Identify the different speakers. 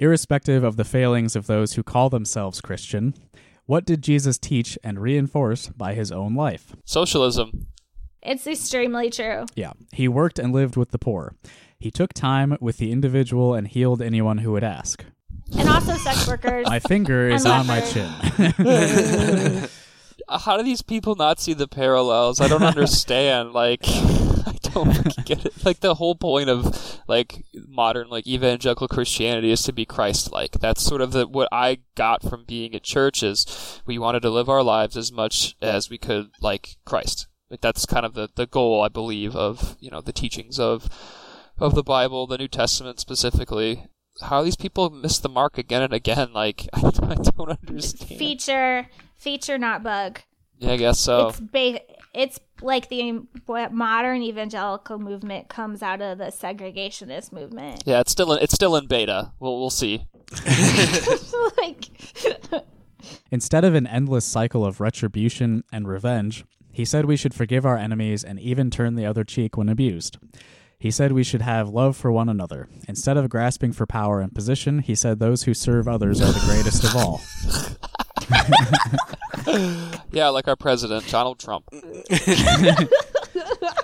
Speaker 1: Irrespective of the failings of those who call themselves Christian, what did Jesus teach and reinforce by his own life?
Speaker 2: Socialism.
Speaker 3: It's extremely true.
Speaker 1: Yeah, he worked and lived with the poor. He took time with the individual and healed anyone who would ask.
Speaker 3: And also sex workers.
Speaker 1: My finger is on my chin.
Speaker 2: How do these people not see the parallels? I don't understand. Like, I don't get it. Like the whole point of like modern like evangelical Christianity is to be Christ-like. That's sort of the, what I got from being at church is we wanted to live our lives as much as we could like Christ. Like that's kind of the, the goal I believe of you know the teachings of of the Bible, the New Testament specifically. How these people miss the mark again and again? Like I, I don't understand.
Speaker 3: feature, feature, not bug.
Speaker 2: Yeah, I guess so.
Speaker 3: It's ba- It's like the modern evangelical movement comes out of the segregationist movement.
Speaker 2: Yeah, it's still in, it's still in beta. We'll we'll see.
Speaker 3: like,
Speaker 1: Instead of an endless cycle of retribution and revenge, he said we should forgive our enemies and even turn the other cheek when abused. He said we should have love for one another. Instead of grasping for power and position, he said those who serve others are the greatest of all.
Speaker 2: Yeah, like our president, Donald Trump.